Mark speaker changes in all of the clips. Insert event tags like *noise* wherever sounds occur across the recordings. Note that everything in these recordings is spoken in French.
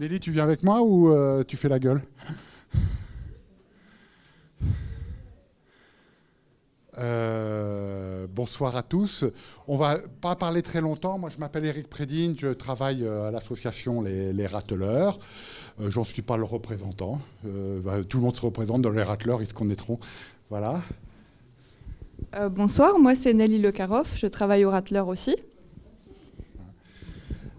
Speaker 1: Nelly, tu viens avec moi ou euh, tu fais la gueule? Euh, bonsoir à tous. On va pas parler très longtemps. Moi, je m'appelle Eric Prédine. Je travaille euh, à l'association Les, les Rateleurs. Euh, suis pas le représentant. Bah, tout le monde se représente dans les Rateleurs. Ils se connaîtront. Voilà.
Speaker 2: Bonsoir, moi c'est Nelly Le Caroff, je travaille au Rattler aussi.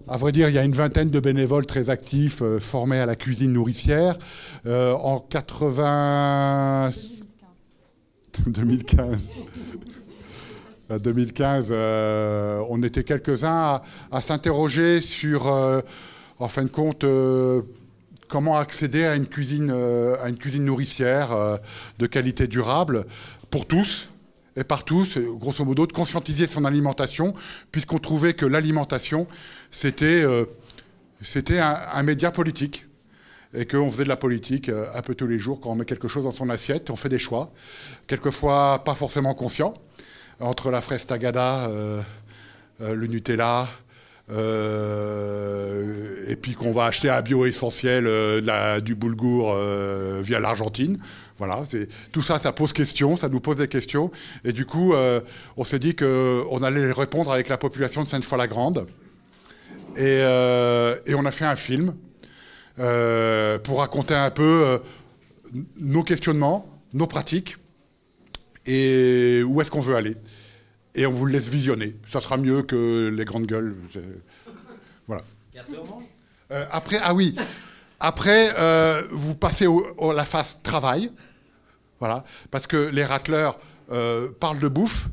Speaker 1: À vrai dire, il y a une vingtaine de bénévoles très actifs euh, formés à la cuisine nourricière. Euh, en 80... 2015. À 2015, euh, on était quelques-uns à, s'interroger sur, euh, en fin de compte, comment accéder à une cuisine, à une cuisine nourricière de qualité durable pour tous et par tous, et grosso modo, de conscientiser son alimentation, puisqu'on trouvait que l'alimentation, c'était euh, un, média politique et qu'on faisait de la politique euh, un peu tous les jours. Quand on met quelque chose dans son assiette, on fait des choix, quelquefois pas forcément conscients, entre la fraise tagada, euh, le Nutella, et puis qu'on va acheter un bio essentiel du boulgour via l'Argentine. Voilà, tout ça, ça pose question, ça nous pose des questions. Et du coup, euh, on s'est dit qu'on allait répondre avec la population de Sainte-Foy-la-Grande. Et, euh, et on a fait un film euh, pour raconter un peu nos questionnements, nos pratiques et où est-ce qu'on veut aller. Et on vous le laisse visionner. Ça sera mieux que les grandes gueules. Voilà. Après, ah oui. Après, euh, vous passez au- la phase travail. Voilà. Parce que les racleurs euh, parlent de bouffe,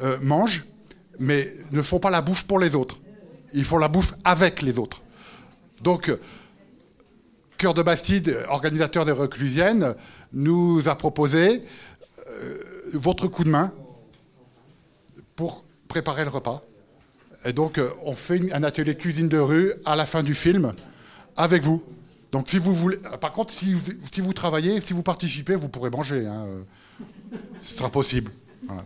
Speaker 1: euh, mangent, mais ne font pas la bouffe pour les autres. Ils font la bouffe avec les autres. Donc, Cœur de Bastide, organisateur des Reclusiennes, nous a proposé euh, votre coup de main pour préparer le repas. Et donc, euh, on fait un atelier cuisine de rue à la fin du film avec vous. Donc, si vous voulez. euh, Par contre, si vous, si vous travaillez, si vous participez, vous pourrez manger. hein, euh, Ce sera possible. Voilà.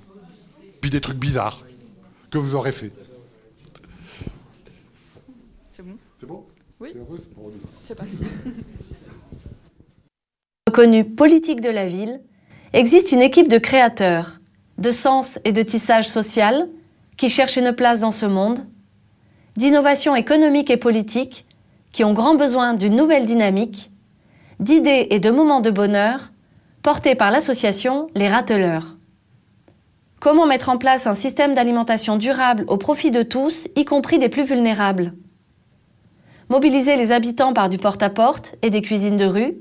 Speaker 1: Puis des trucs bizarres que vous aurez fait.
Speaker 2: C'est bon?
Speaker 1: C'est bon?
Speaker 2: Oui. C'est parti. *laughs*
Speaker 3: reconnue politique de la ville, existe une équipe de créateurs, de sens et de tissage social qui cherchent une place dans ce monde, d'innovation économique et politique qui ont grand besoin d'une nouvelle dynamique, d'idées et de moments de bonheur portés par l'association Les Rateleurs. Comment mettre en place un système d'alimentation durable au profit de tous, y compris des plus vulnérables? Mobiliser les habitants par du porte-à-porte et des cuisines de rue.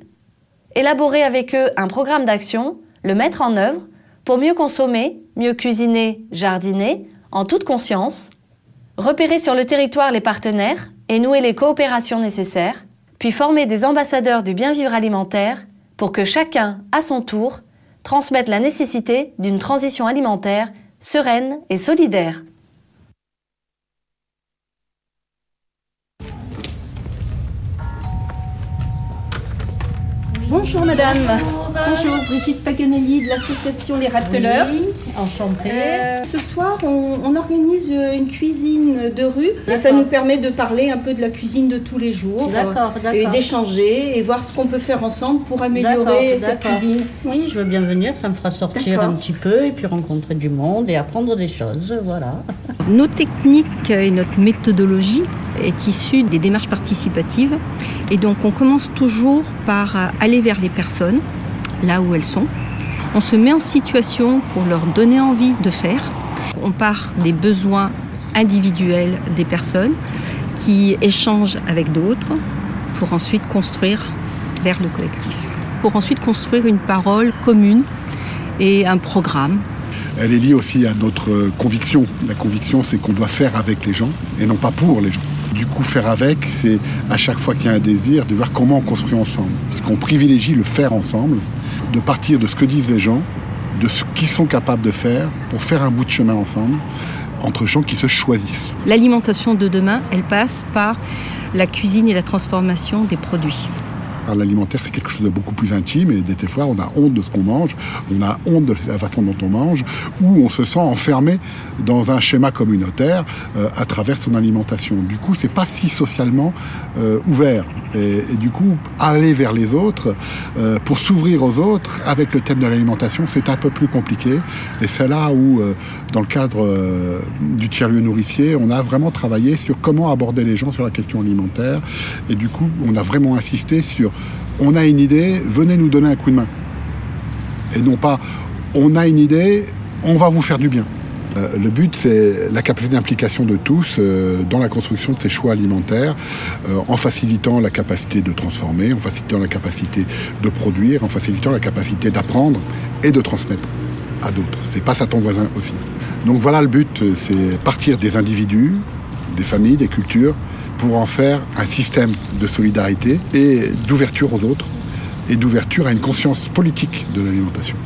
Speaker 3: Élaborer avec eux un programme d'action, le mettre en œuvre pour mieux consommer, mieux cuisiner, jardiner, en toute conscience, repérer sur le territoire les partenaires et nouer les coopérations nécessaires, puis former des ambassadeurs du bien vivre alimentaire pour que chacun, à son tour, transmette la nécessité d'une transition alimentaire sereine et solidaire.
Speaker 4: Bonjour madame. Bonjour, Brigitte Paganelli de l'association Les Rateleurs.
Speaker 5: Enchantée.
Speaker 4: Euh, ce soir, on, on organise euh, une cuisine de rue et ça nous permet de parler un peu de la cuisine de tous les jours
Speaker 5: D'accord,
Speaker 4: euh, et d'échanger et voir ce qu'on peut faire ensemble pour améliorer cette cuisine.
Speaker 5: Oui, je veux bien venir, ça me fera sortir un petit peu et puis rencontrer du monde et apprendre des choses, voilà.
Speaker 4: Nos techniques et notre méthodologie est issue des démarches participatives. Et donc on commence toujours par euh, aller vers les personnes, là où elles sont. On se met en situation pour leur donner envie de faire. On part des besoins individuels des personnes qui échangent avec d'autres pour ensuite construire vers le collectif. Pour ensuite construire une parole commune et un programme
Speaker 1: Elle est liée aussi à notre conviction. La conviction, c'est qu'on doit faire avec les gens et non pas pour les gens. Du coup, faire avec, c'est à chaque fois qu'il y a un désir de voir comment on construit ensemble. Puisqu'on privilégie le faire ensemble, de partir de ce que disent les gens, de ce qu'ils sont capables de faire pour faire un bout de chemin ensemble entre gens qui se choisissent.
Speaker 4: L'alimentation de demain, elle passe par la cuisine et la transformation des produits.
Speaker 1: L'alimentaire, c'est quelque chose de beaucoup plus intime et des fois, on a honte de ce qu'on mange, on a honte de la façon dont on mange, ou on se sent enfermé dans un schéma communautaire euh, à travers son alimentation. Du coup, c'est pas si socialement euh, ouvert. Et, du coup, aller vers les autres, euh, pour s'ouvrir aux autres, avec le thème de l'alimentation, c'est un peu plus compliqué. Et c'est là où, dans le cadre du tiers-lieu nourricier, on a vraiment travaillé sur comment aborder les gens sur la question alimentaire. Et du coup, on a vraiment insisté sur, on a une idée, venez nous donner un coup de main. Et non pas, on a une idée, on va vous faire du bien. Euh, le but, c'est la capacité d'implication de tous euh, dans la construction de ces choix alimentaires, euh, en facilitant la capacité de transformer, en facilitant la capacité de produire, en facilitant la capacité d'apprendre et de transmettre à d'autres. C'est passe à ton voisin aussi. Donc voilà le but, c'est partir des individus, des familles, des cultures, pour en faire un système de solidarité et d'ouverture aux autres et d'ouverture à une conscience politique de l'alimentation.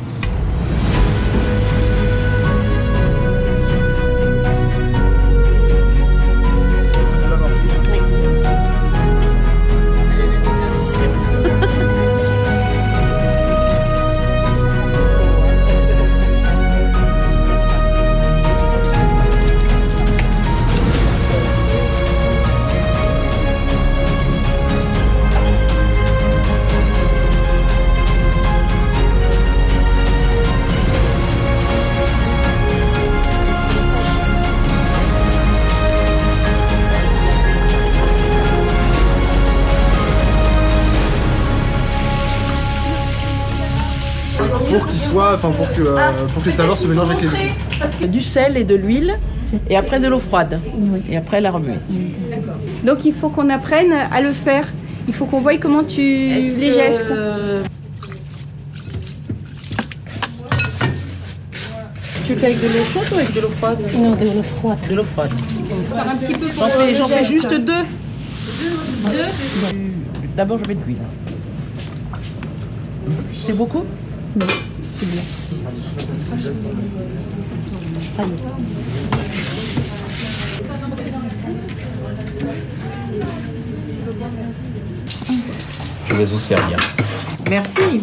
Speaker 6: Enfin pour que, euh, pour que les saveurs se mélangent avec les légumes.
Speaker 5: Du sel et de l'huile, et après de l'eau froide. Et après la remuer.
Speaker 4: Donc il faut qu'on apprenne à le faire. Il faut qu'on voie comment tu les gestes.
Speaker 5: Tu le fais avec de l'eau chaude ou avec de l'eau froide?
Speaker 7: Non, de l'eau froide.
Speaker 5: De l'eau froide.
Speaker 4: J'en
Speaker 5: fais, juste deux. Deux D'abord, je mets de l'huile. C'est beaucoup? Non.
Speaker 8: Je vais vous servir.
Speaker 5: Merci.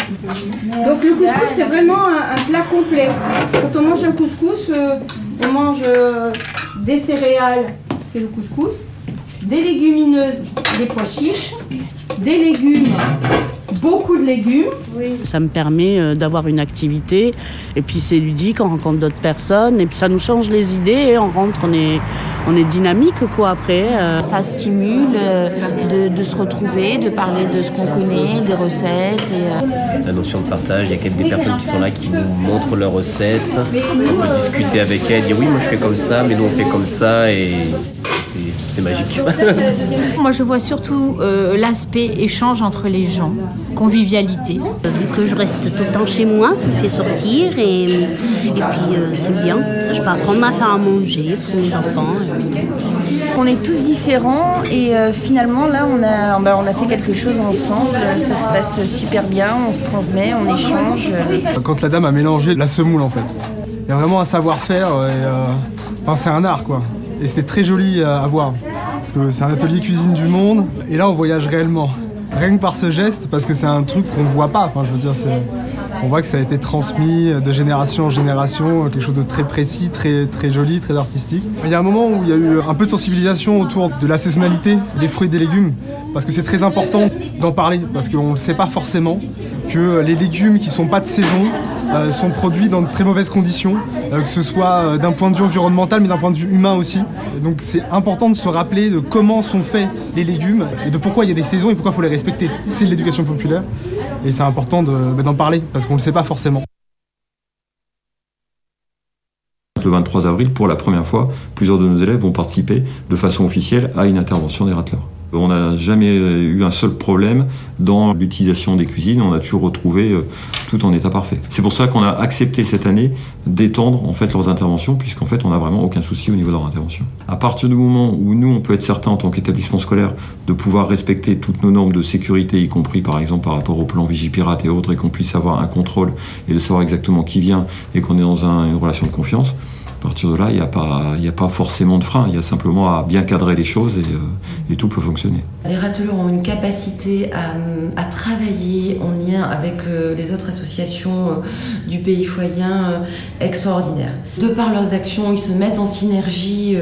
Speaker 4: Donc le couscous, c'est vraiment un, plat complet. Quand on mange un couscous, euh, on mange euh, des céréales, c'est le couscous, des légumineuses, des pois chiches, des légumes, beaucoup de légumes.
Speaker 5: Ça me permet euh, d'avoir une activité et puis c'est ludique, on rencontre d'autres personnes et puis ça nous change les idées et on rentre, on est, on est dynamique quoi après.
Speaker 7: Euh. Ça stimule euh, de, se retrouver, de parler de ce qu'on connaît, des recettes.
Speaker 8: La notion de partage, il y a des personnes qui sont là qui nous montrent leurs recettes, on peut discuter avec elles, dire oui moi je fais comme ça, mais nous on fait comme ça et c'est magique. *laughs*
Speaker 7: Moi, je vois surtout euh, l'aspect échange entre les gens, convivialité.
Speaker 9: Vu que je reste tout le temps chez moi, ça me fait sortir et, et puis euh, c'est bien. Ça, je peux apprendre à faire à manger pour mes enfants.
Speaker 10: On est tous différents et euh, finalement là on a, bah, on a fait quelque chose ensemble, ça se passe super bien, on se transmet, on échange.
Speaker 6: Quand la dame a mélangé la semoule en fait, il y a vraiment un savoir-faire enfin, c'est un art quoi. Et c'était très joli à voir. Parce que c'est un atelier cuisine du monde. Et là, on voyage réellement. Rien que par ce geste, parce que c'est un truc qu'on voit pas. Enfin, je veux dire, on voit que ça a été transmis de génération en génération, quelque chose de très précis, très, très joli, très artistique. Il y a un moment où il y a eu un peu de sensibilisation autour de la saisonnalité des fruits et des légumes, parce que c'est très important d'en parler, parce qu'on ne sait pas forcément que les légumes qui sont pas de saison euh, sont produits dans de très mauvaises conditions, euh, que ce soit euh, d'un point de vue environnemental mais d'un point de vue humain aussi. donc c'est important de se rappeler de comment sont faits les légumes et de pourquoi il y a des saisons et pourquoi il faut les respecter. C'est l'éducation populaire et c'est important bah, d'en parler parce qu'on ne le sait pas forcément.
Speaker 11: Le 23 avril, pour la première fois, plusieurs de nos élèves vont participer de façon officielle à une intervention des rateleurs. On n'a jamais eu un seul problème dans l'utilisation des cuisines, on a toujours retrouvé euh, tout en état parfait. C'est pour ça qu'on a accepté cette année d'étendre en fait leurs interventions, puisqu'en fait on n'a vraiment aucun souci au niveau de leur intervention. À partir du moment où nous on peut être certain en tant qu'établissement scolaire de pouvoir respecter toutes nos normes de sécurité, y compris par exemple par rapport au plan Vigipirate et autres, et qu'on puisse avoir un contrôle et de savoir exactement qui vient et qu'on est dans une relation de confiance, À partir de là, il n'y a, pas, forcément de frein, il y a simplement à bien cadrer les choses et, et tout peut fonctionner.
Speaker 12: Les râteleurs ont une capacité à, travailler en lien avec les autres associations du pays foyen extraordinaire. De par leurs actions, ils se mettent en synergie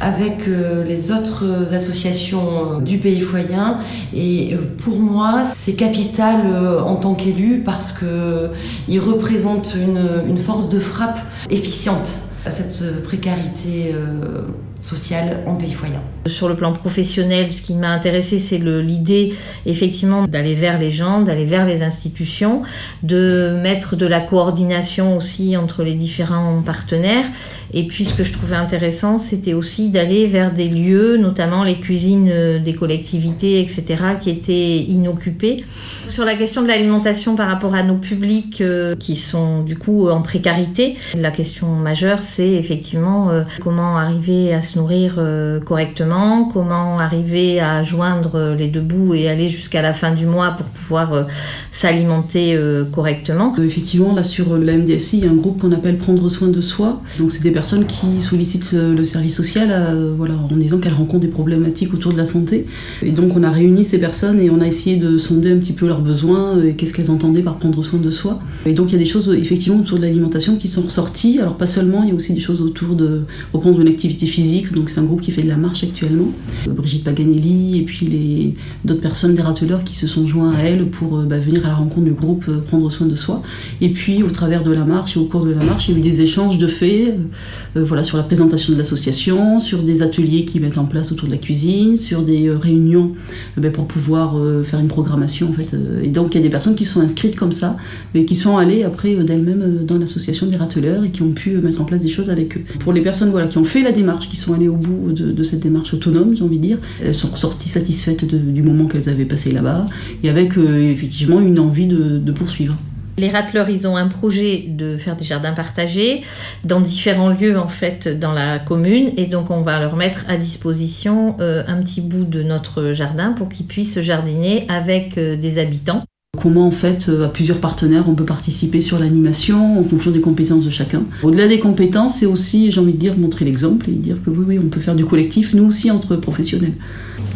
Speaker 12: avec les autres associations du pays foyen et pour moi, c'est capital en tant qu'élu parce qu'ils représentent une force de frappe efficiente à cette précarité euh, sociale en pays foyen.
Speaker 13: Sur le plan professionnel, ce qui m'a intéressé, c'est l'idée effectivement d'aller vers les gens, d'aller vers les institutions, de mettre de la coordination aussi entre les différents partenaires. Et puis ce que je trouvais intéressant, c'était aussi d'aller vers des lieux, notamment les cuisines euh, des collectivités, etc., qui étaient inoccupées. Sur la question de l'alimentation par rapport à nos publics euh, qui sont du coup en précarité, la question majeure, c'est effectivement euh, comment arriver à nourrir euh, correctement, comment arriver à joindre les deux bouts et aller jusqu'à la fin du mois pour pouvoir s'alimenter correctement.
Speaker 14: effectivement, là sur la MDSI, il y a un groupe qu'on appelle Prendre soin de soi. Donc c'est des personnes qui sollicitent le service social voilà, en disant qu'elles rencontrent des problématiques autour de la santé. Et donc on a réuni ces personnes et on a essayé de sonder un petit peu leur besoins et qu'est-ce qu'elles entendaient par prendre soin de soi. Et donc il y a des choses effectivement autour de l'alimentation qui sont ressorties. Alors pas seulement, il y a aussi des choses autour de reprendre une activité physique. Donc c'est un groupe qui fait de la marche actuellement. Euh, Brigitte Paganelli et puis d'autres personnes des rateleurs qui se sont joints à elle pour euh, bah, venir à la rencontre du groupe euh, prendre soin de soi. Et puis au travers de la marche et au cours de la marche, il y a eu des échanges de faits, voilà sur la présentation de l'association, sur des ateliers qui mettent en place autour de la cuisine, sur des réunions bah, pour pouvoir faire une programmation en fait et donc il y a des personnes qui sont inscrites comme ça, mais qui sont allées après d'elles-mêmes dans l'association des rateleurs et qui ont pu mettre en place des choses avec eux. Pour les personnes voilà, qui ont fait la démarche, qui sont allées au bout de, cette démarche autonome, j'ai envie de dire, elles sont ressorties satisfaites du moment qu'elles avaient passé là-bas et avec effectivement une envie de poursuivre.
Speaker 13: Les rateleurs, ils ont un projet de faire des jardins partagés dans différents lieux en fait dans la commune et donc on va leur mettre à disposition euh, un petit bout de notre jardin pour qu'ils puissent jardiner avec euh, des habitants.
Speaker 14: Comment en fait, euh, à plusieurs partenaires, on peut participer sur l'animation en fonction des compétences de chacun. Au-delà des compétences, c'est aussi, j'ai envie de dire, montrer l'exemple et dire que oui, oui, on peut faire du collectif, nous aussi entre professionnels.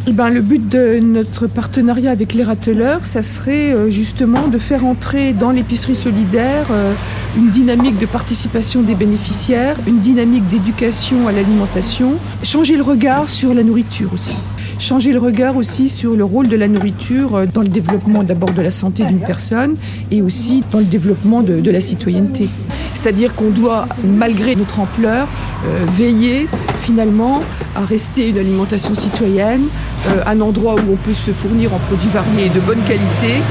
Speaker 15: Eh ben, le but de notre partenariat avec les rateleurs, ça serait euh, justement de faire entrer dans l'épicerie solidaire euh, une dynamique de participation des bénéficiaires, une dynamique d'éducation à l'alimentation, changer le regard sur la nourriture aussi changer le regard aussi sur le rôle de la nourriture euh, dans le développement d'abord de la santé d'une personne et aussi dans le développement de, la citoyenneté. C'est-à-dire qu'on doit, malgré notre ampleur, veiller finalement à rester une alimentation citoyenne, euh, un endroit où on peut se fournir en produits variés et de bonne qualité.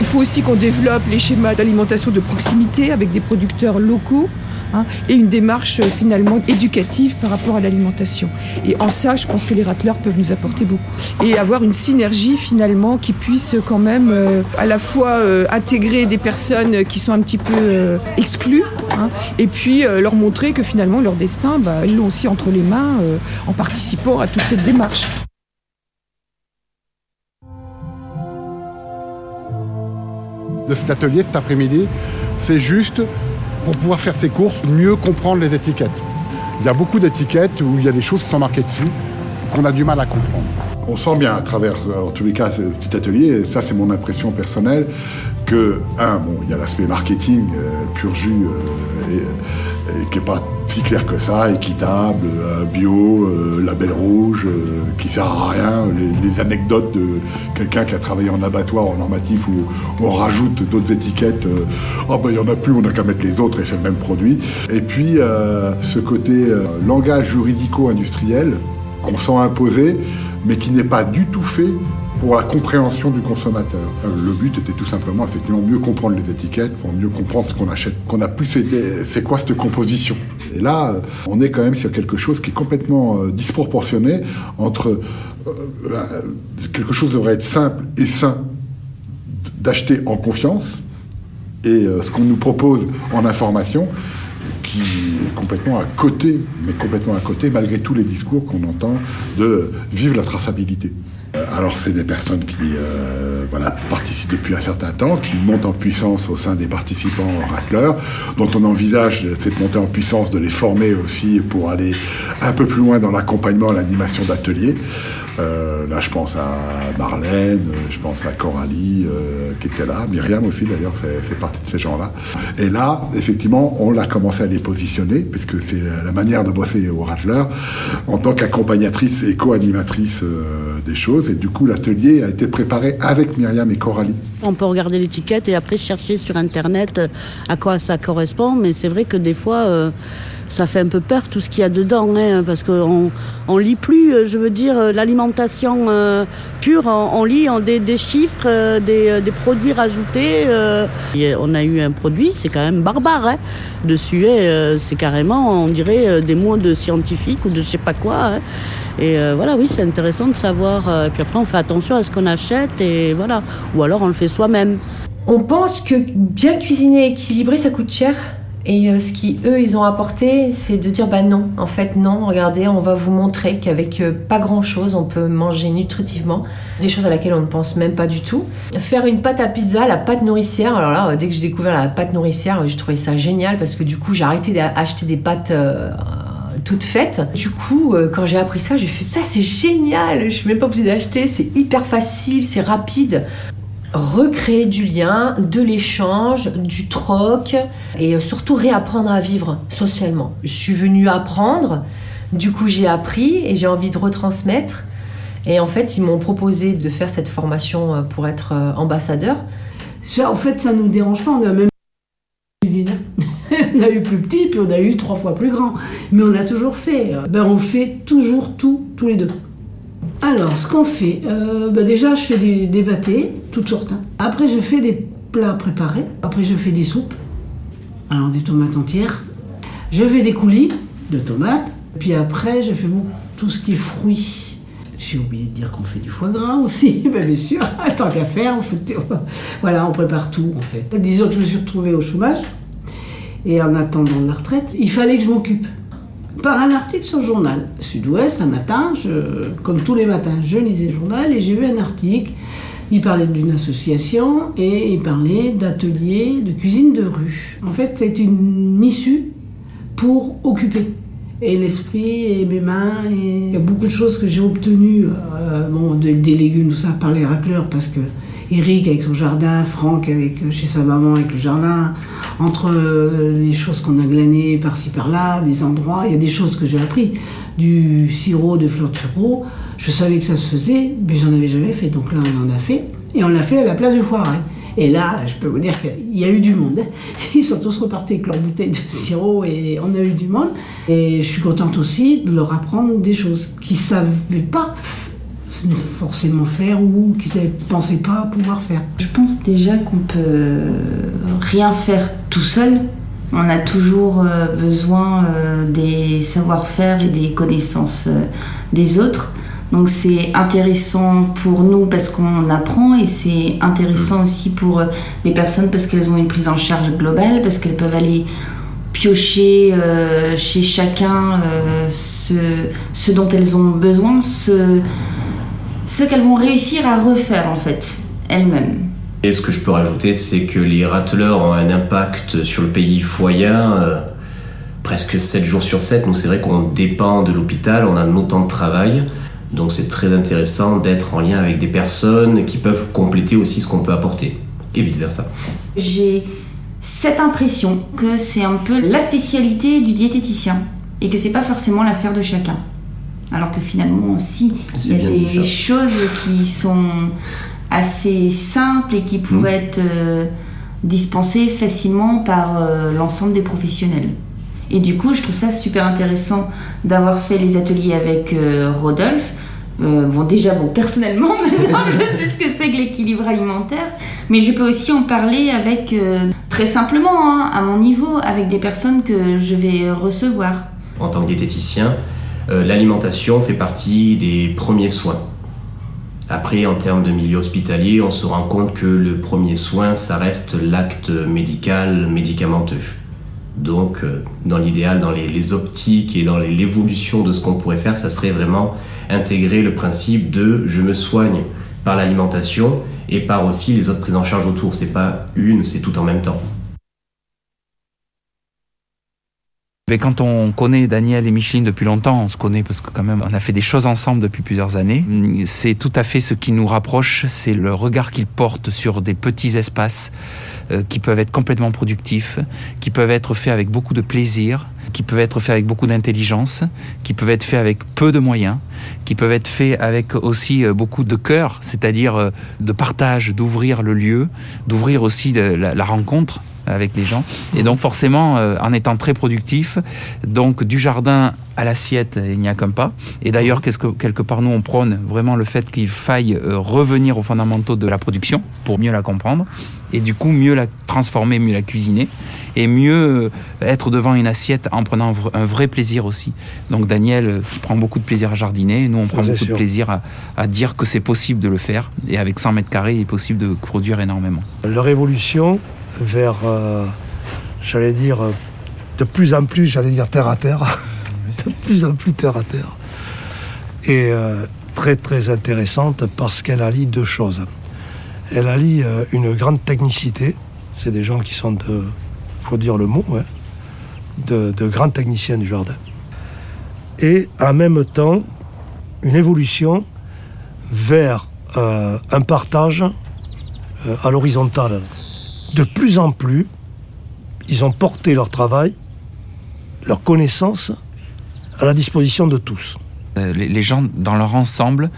Speaker 15: Il faut aussi qu'on développe les schémas d'alimentation de proximité avec des producteurs locaux. Hein, et une démarche euh, finalement éducative par rapport à l'alimentation. Et en ça, je pense que les rateleurs peuvent nous apporter beaucoup. Et avoir une synergie finalement qui puisse quand même euh, à la fois intégrer des personnes qui sont un petit peu exclues, hein, et puis leur montrer que finalement leur destin, bah, ils l'ont aussi entre les mains en participant à toute cette démarche.
Speaker 1: de cet atelier cet après-midi, c'est juste pour pouvoir faire ses courses, mieux comprendre les étiquettes. Il y a beaucoup d'étiquettes où il y a des choses qui sont marquées dessus qu'on a du mal à comprendre. On sent bien à travers, en tous les cas, ce petit atelier, et ça c'est mon impression personnelle, que, un, bon, il y a l'aspect marketing, euh, pur jus, euh, qui n'est pas si clair que ça, équitable, euh, bio, label rouge, qui sert à rien, les, anecdotes de quelqu'un qui a travaillé en abattoir, en normatif, où on rajoute d'autres étiquettes, ah ben il n'y en a plus, on n'a qu'à mettre les autres et c'est le même produit. Et puis ce côté langage juridico-industriel qu'on sent imposé, mais qui n'est pas du tout fait pour la compréhension du consommateur. Euh, le but était tout simplement, effectivement, mieux comprendre les étiquettes, pour mieux comprendre ce qu'on achète, qu'on a plus fait, c'est quoi cette composition. Et là, euh, on est quand même sur quelque chose qui est complètement euh, disproportionné entre quelque chose devrait être simple et sain d'acheter en confiance et ce qu'on nous propose en information qui est complètement à côté, mais complètement à côté, malgré tous les discours qu'on entend de vivre la traçabilité. Alors c'est des personnes qui euh, voilà, participent depuis un certain temps, qui montent en puissance au sein des participants Rattler, dont on envisage cette montée en puissance de les former aussi pour aller un peu plus loin dans l'accompagnement, l'animation d'ateliers. Euh, là, je pense à Marlène, je pense à Coralie euh, qui était là, Myriam aussi d'ailleurs fait, fait, partie de ces gens-là. Et là, effectivement, on a commencé à les positionner, puisque c'est la manière de bosser au Rattler, en tant qu'accompagnatrice et co-animatrice euh, Et du coup, l'atelier a été préparé avec Myriam et Coralie.
Speaker 5: On peut regarder l'étiquette et après chercher sur Internet à quoi ça correspond, mais c'est vrai que des fois ça fait un peu peur tout ce qu'il y a dedans, hein, parce qu'on on lit plus, euh, je veux dire, euh, l'alimentation euh, pure, on, lit des, chiffres, des, produits rajoutés. on a eu un produit, c'est quand même barbare. Hein. Dessus, c'est carrément, on dirait, des mots de scientifiques ou de je sais pas quoi. Hein. Et voilà, oui, c'est intéressant de savoir. et puis après, on fait attention à ce qu'on achète, et voilà. Ou alors, on le fait soi-même.
Speaker 16: On pense que bien cuisiner équilibré, ça coûte cher et euh, ce qui, eux, ils ont apporté, c'est de dire bah non, en fait, non, regardez, on va vous montrer qu'avec euh, pas grand chose, on peut manger nutritivement, des choses à laquelle on ne pense même pas du tout. Faire une pâte à pizza, la pâte nourricière, alors là, dès que j'ai découvert la pâte nourricière, j'ai trouvé ça génial parce que du coup, j'ai arrêté d'acheter des pâtes. Euh, toutes faites. Du coup, quand j'ai appris ça, j'ai fait ça, c'est génial. Je suis même pas obligée d'acheter, c'est hyper facile, c'est rapide recréer du lien, de l'échange, du troc et surtout réapprendre à vivre socialement. Je suis venue apprendre, du coup j'ai appris et j'ai envie de retransmettre. Et en fait, ils m'ont proposé de faire cette formation euh, pour être euh, ambassadeur.
Speaker 17: en fait, ça nous dérange pas. On a même *laughs* on a eu plus petit, puis on a eu trois fois plus grand. Mais on a toujours fait. Ben, on fait toujours tout, tous les deux. Alors, ce qu'on fait, euh, bah, déjà, je fais des, des toutes sortes. Hein. Après, je fais des plats préparés. Après, je fais des soupes. Alors, des tomates entières. Je fais des coulis de tomates. Puis après, je fais tout ce qui est fruits. J'ai oublié de dire qu'on fait du foie gras aussi, *laughs* bah, bien sûr. *laughs* Tant qu'à faire, on fait... voilà, on prépare tout en fait. Disons que je me suis retrouvée au chômage et en attendant la retraite, il fallait que je m'occupe par un article sur le journal Sud-Ouest un matin, comme tous les matins, je lisais le journal et j'ai vu un article. Il parlait d'une association et il parlait d'ateliers de cuisine de rue. En fait, c'est une issue pour occuper. Et l'esprit et mes mains. Il y a beaucoup de choses que j'ai obtenues, euh, bon, des, légumes, tout ça, par les racleurs, parce que Eric avec son jardin, Franck avec, euh, chez sa maman avec le jardin, entre euh, les choses qu'on a glanées par-ci par-là, des endroits, il y a des choses que j'ai appris. Du sirop de fleurs de sureau, je savais que ça se faisait, mais j'en avais jamais fait. Donc là, on en a fait, et on l'a fait à la place du foirail. Et là, je peux vous dire qu'il y a eu du monde. *laughs* Ils sont tous repartis avec leur bouteille de sirop et on a eu du monde. Et je suis contente aussi de leur apprendre des choses qu'ils ne savaient pas forcément faire ou qu'ils ne pensaient pas pouvoir faire.
Speaker 18: Je pense déjà qu'on peut rien faire tout seul. On a toujours euh, besoin euh, des savoir-faire et des connaissances euh, des autres. Donc c'est intéressant pour nous parce qu'on apprend et c'est intéressant aussi pour les personnes parce qu'elles ont une prise en charge globale, parce qu'elles peuvent aller piocher chez chacun ce, ce, dont elles ont besoin, ce, ce qu'elles vont réussir à refaire en fait elles-mêmes.
Speaker 8: Et ce que je peux rajouter, c'est que les rateleurs ont un impact sur le pays foyen euh, presque 7 jours sur 7. Donc c'est vrai qu'on dépend de l'hôpital, on a nos temps de travail. Donc c'est très intéressant d'être en lien avec des personnes qui peuvent compléter aussi ce qu'on peut apporter. Et vice-versa.
Speaker 18: J'ai cette impression que c'est un peu la spécialité du diététicien et que c'est pas forcément l'affaire de chacun. Alors que finalement, si, il y a des choses qui sont assez simples et qui pourraient mmh. être euh, dispensées facilement par euh, l'ensemble des professionnels. Et du coup, je trouve ça super intéressant d'avoir fait les ateliers avec euh, Rodolphe. bon, déjà, bon, personnellement, *laughs* maintenant, je sais ce que c'est que l'équilibre alimentaire, mais je peux aussi en parler avec, très simplement, hein, à mon niveau, avec des personnes que je vais recevoir.
Speaker 8: En tant que diététicien, l'alimentation fait partie des premiers soins. Après, en termes de milieu hospitalier, on se rend compte que le premier soin, ça reste l'acte médical médicamenteux. Donc, euh, dans l'idéal, dans les, optiques et dans l'évolution de ce qu'on pourrait faire, ça serait vraiment intégrer le principe de je me soigne par l'alimentation et par aussi les autres prises en charge autour. C'est pas une, c'est tout en même temps.
Speaker 19: Quand on connaît Daniel et Micheline depuis longtemps, on se connaît parce que quand même on a fait des choses ensemble depuis plusieurs années. C'est tout à fait ce qui nous rapproche, c'est le regard qu'ils portent sur des petits espaces euh, qui peuvent être complètement productifs, qui peuvent être faits avec beaucoup de plaisir, qui peuvent être faits avec beaucoup d'intelligence, qui peuvent être faits avec peu de moyens, qui peuvent être faits avec aussi euh, beaucoup de cœur, c'est-à-dire euh, de partage, d'ouvrir le lieu, d'ouvrir aussi la rencontre avec les gens. Et donc forcément, euh, en étant très productif, donc du jardin à l'assiette, il n'y a qu'un pas. Et d'ailleurs, qu'est-ce que quelque part nous on prône vraiment le fait qu'il faille euh, revenir aux fondamentaux de la production pour mieux la comprendre et du coup mieux la transformer, mieux la cuisiner et mieux euh, être devant une assiette en prenant un vrai plaisir aussi. Donc Daniel qui prend beaucoup de plaisir à jardiner, nous on prend beaucoup de plaisir à, à dire que c'est possible de le faire et avec 100 mètres carrés il est possible de produire énormément.
Speaker 20: Leur évolution, vers, euh, j'allais dire, de plus en plus, j'allais dire terre à terre, *laughs* de plus en plus terre à terre. Et euh, très très intéressante parce qu'elle allie deux choses. Elle allie euh, une grande technicité, c'est des gens qui sont de, faut dire le mot, hein, de, de grands techniciens du jardin. Et en même temps, une évolution vers un partage à l'horizontale de plus en plus, ils ont porté leur travail, leur connaissance à la disposition de tous.
Speaker 19: Euh, les gens, dans leur ensemble,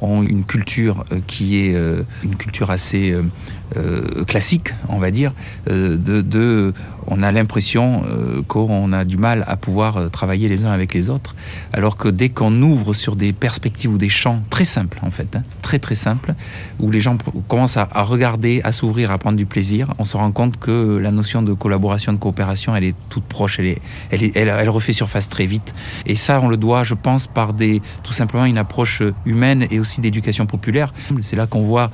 Speaker 19: ont une culture euh, qui est euh, une culture assez classique, on va dire, de, on a l'impression qu'on a du mal à pouvoir travailler les uns avec les autres, alors que dès qu'on ouvre sur des perspectives ou des champs très simples, en fait, hein, très très simples, où les gens commencent à, regarder, à s'ouvrir, à prendre du plaisir, on se rend compte que la notion de collaboration, de coopération, elle est toute proche, elle, est, elle refait surface très vite. Et ça, on le doit, je pense, par des, tout simplement une approche humaine et aussi d'éducation populaire. C'est là qu'on voit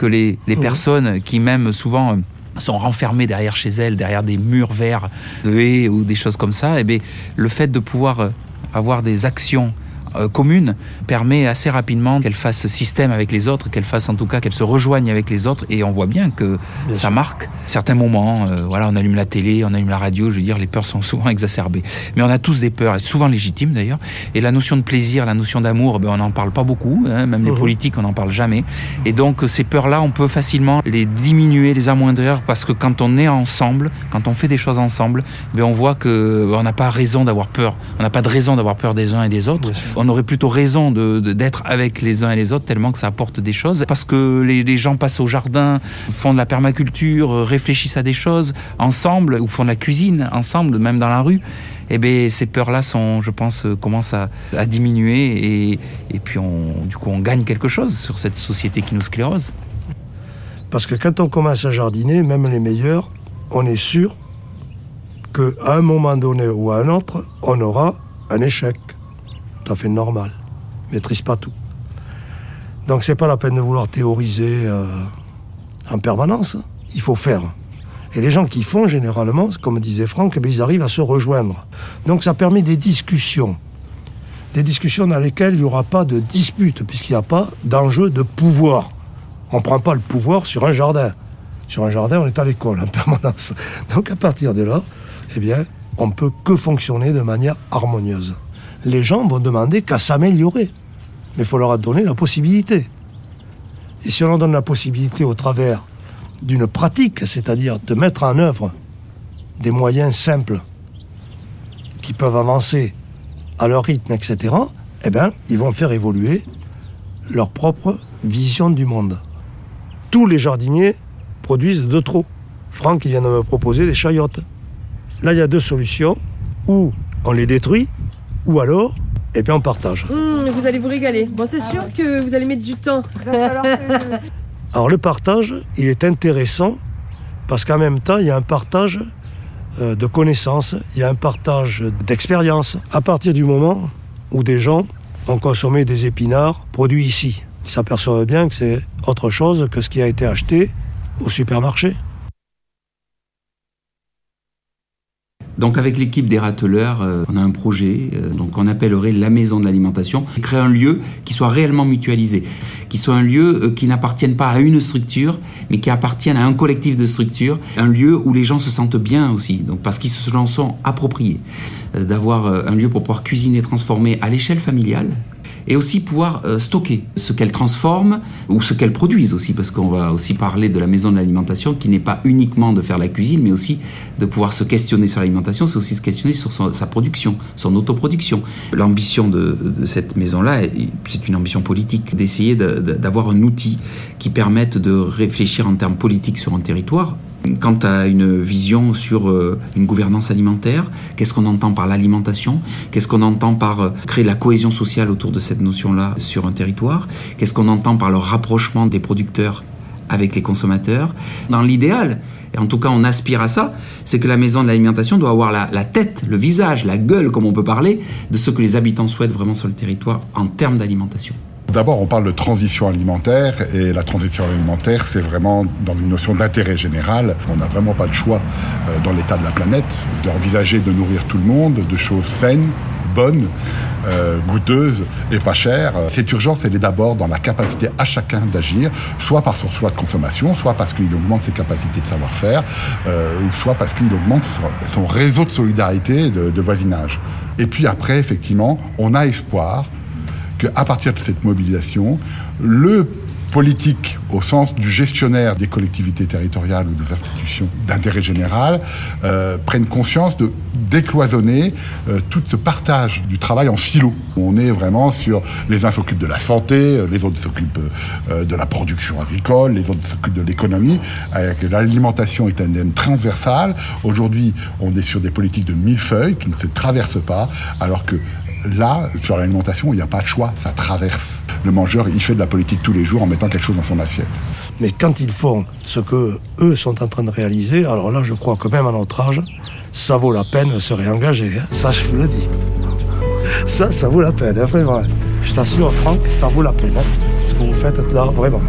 Speaker 19: que les, personnes qui même souvent euh, sont renfermées derrière chez elles, derrière des murs verts de haies ou des choses comme ça, et eh bien, le fait de pouvoir euh, avoir des actions euh, commune permet assez rapidement qu'elle fasse système avec les autres, qu'elle fasse en tout cas qu'elle se rejoigne avec les autres. Et on voit bien que ça marque certains moments. Euh, voilà, on allume la télé, on allume la radio. Je veux dire, les peurs sont *laughs* souvent exacerbées. Mais on a tous des peurs, souvent légitimes d'ailleurs. Et la notion de plaisir, la notion d'amour, ben, on n'en parle pas beaucoup. Hein, même les mhm. politiques, on n'en parle jamais. Et donc ces peurs-là, on peut facilement les diminuer, les amoindrir, parce que quand on est ensemble, quand on fait des choses ensemble, ben, on voit que ben, on n'a pas raison d'avoir peur. On n'a pas de raison d'avoir peur des uns et des autres on aurait plutôt raison d'être avec les uns et les autres tellement que ça apporte des choses. Parce que les, gens passent au jardin, font de la permaculture, réfléchissent à des choses ensemble, ou font de la cuisine ensemble, même dans la rue. Eh bien, ces peurs-là sont, je pense, commencent à, diminuer et, et puis on, du coup, on gagne quelque chose sur cette société qui nous sclérose.
Speaker 20: Parce que quand on commence à jardiner, même les meilleurs, on est sûr qu'à un moment donné ou à un autre, on aura un échec tout à fait normal. maîtrise pas tout. Donc c'est pas la peine de vouloir théoriser euh, en permanence. Il faut faire. Et les gens qui font généralement, comme disait Franck, eh ils arrivent à se rejoindre. Donc ça permet des discussions. Des discussions dans lesquelles il n'y aura pas de dispute, puisqu'il n'y a pas d'enjeu de pouvoir. On ne prend pas le pouvoir sur un jardin. Sur un jardin, on est à l'école en *laughs* permanence. Donc à partir de là, eh bien, on ne peut que fonctionner de manière harmonieuse les gens vont demander qu'à s'améliorer. Mais il faut leur donner la possibilité. Et si on leur donne la possibilité au travers d'une pratique, c'est-à-dire de mettre en œuvre des moyens simples qui peuvent avancer à leur rythme, etc., eh bien, ils vont faire évoluer leur propre vision du monde. Tous les jardiniers produisent de trop. Franck vient de me proposer des chayotes. Là, il y a deux solutions. Ou on les détruit, ou alors, et bien on partage.
Speaker 21: Mmh, vous allez vous régaler. Bon, c'est sûr que vous allez mettre du temps. *laughs*
Speaker 20: alors le partage, il est intéressant parce qu'en même temps, il y a un partage euh, de connaissances, il y a un partage d'expérience. À partir du moment où des gens ont consommé des épinards produits ici, ils s'aperçoivent bien que c'est autre chose que ce qui a été acheté au supermarché.
Speaker 19: Donc avec l'équipe des rateleurs, euh, on a un projet euh, donc on appellerait la maison de l'alimentation, créer un lieu qui soit réellement mutualisé, qui soit un lieu euh, qui n'appartienne pas à une structure, mais qui appartienne à un collectif de structures, un lieu où les gens se sentent bien aussi, donc parce qu'ils se sont appropriés, d'avoir un lieu pour pouvoir cuisiner, transformer à l'échelle familiale, et aussi pouvoir euh, stocker ce qu'elles transforment ou ce qu'elles produisent aussi, parce qu'on va aussi parler de la maison de l'alimentation qui n'est pas uniquement de faire la cuisine, mais aussi de pouvoir se questionner sur l'alimentation, c'est aussi se questionner sur sa production, son autoproduction. L'ambition de, de, cette maison-là, c'est une ambition politique, d'essayer d'avoir un outil qui permette de réfléchir en termes politiques sur un territoire Quant à une vision sur euh, une gouvernance alimentaire, qu'est-ce qu'on entend par l'alimentation? Qu'est-ce qu'on entend par euh, créer la cohésion sociale autour de cette notion-là sur un territoire? Qu'est-ce qu'on entend par le rapprochement des producteurs avec les consommateurs? Dans l'idéal, et en tout cas on aspire à ça, c'est que la maison de l'alimentation doit avoir la, la, tête, le visage, la gueule, comme on peut parler, de ce que les habitants souhaitent vraiment sur le territoire en termes d'alimentation.
Speaker 1: D'abord, on parle de transition alimentaire, et la transition alimentaire, c'est vraiment dans une notion d'intérêt général. On n'a vraiment pas le choix euh, dans l'état de la planète d'envisager de nourrir tout le monde de choses saines, bonnes, euh, goûteuses et pas chères. Cette urgence, elle est d'abord dans la capacité à chacun d'agir, soit par son choix de consommation, soit parce qu'il augmente ses capacités de savoir-faire, euh, soit parce qu'il augmente son, réseau de solidarité, de, de voisinage. Et puis après, effectivement, on a espoir qu'à partir de cette mobilisation, le politique au sens du gestionnaire des collectivités territoriales ou des institutions d'intérêt général euh, prennent conscience de décloisonner euh, tout ce partage du travail en silo. On est vraiment sur les uns s'occupent de la santé, les autres s'occupent euh, de la production agricole, les autres s'occupent de l'économie. L'alimentation est un thème transversal. Aujourd'hui, on est sur des politiques de millefeuilles qui ne se traversent pas, alors que Là, sur l'alimentation, il n'y a pas de choix, ça traverse. Le mangeur, il fait de la politique tous les jours en mettant quelque chose dans son assiette.
Speaker 20: Mais quand ils font ce que eux sont en train de réaliser, alors là, je crois que même à notre âge, ça vaut la peine de se réengager. Hein. Ça, je vous le dis. Ça, ça vaut la peine, hein, vraiment. Je t'assure, Franck, ça vaut la peine. Hein, ce que vous faites là, vraiment.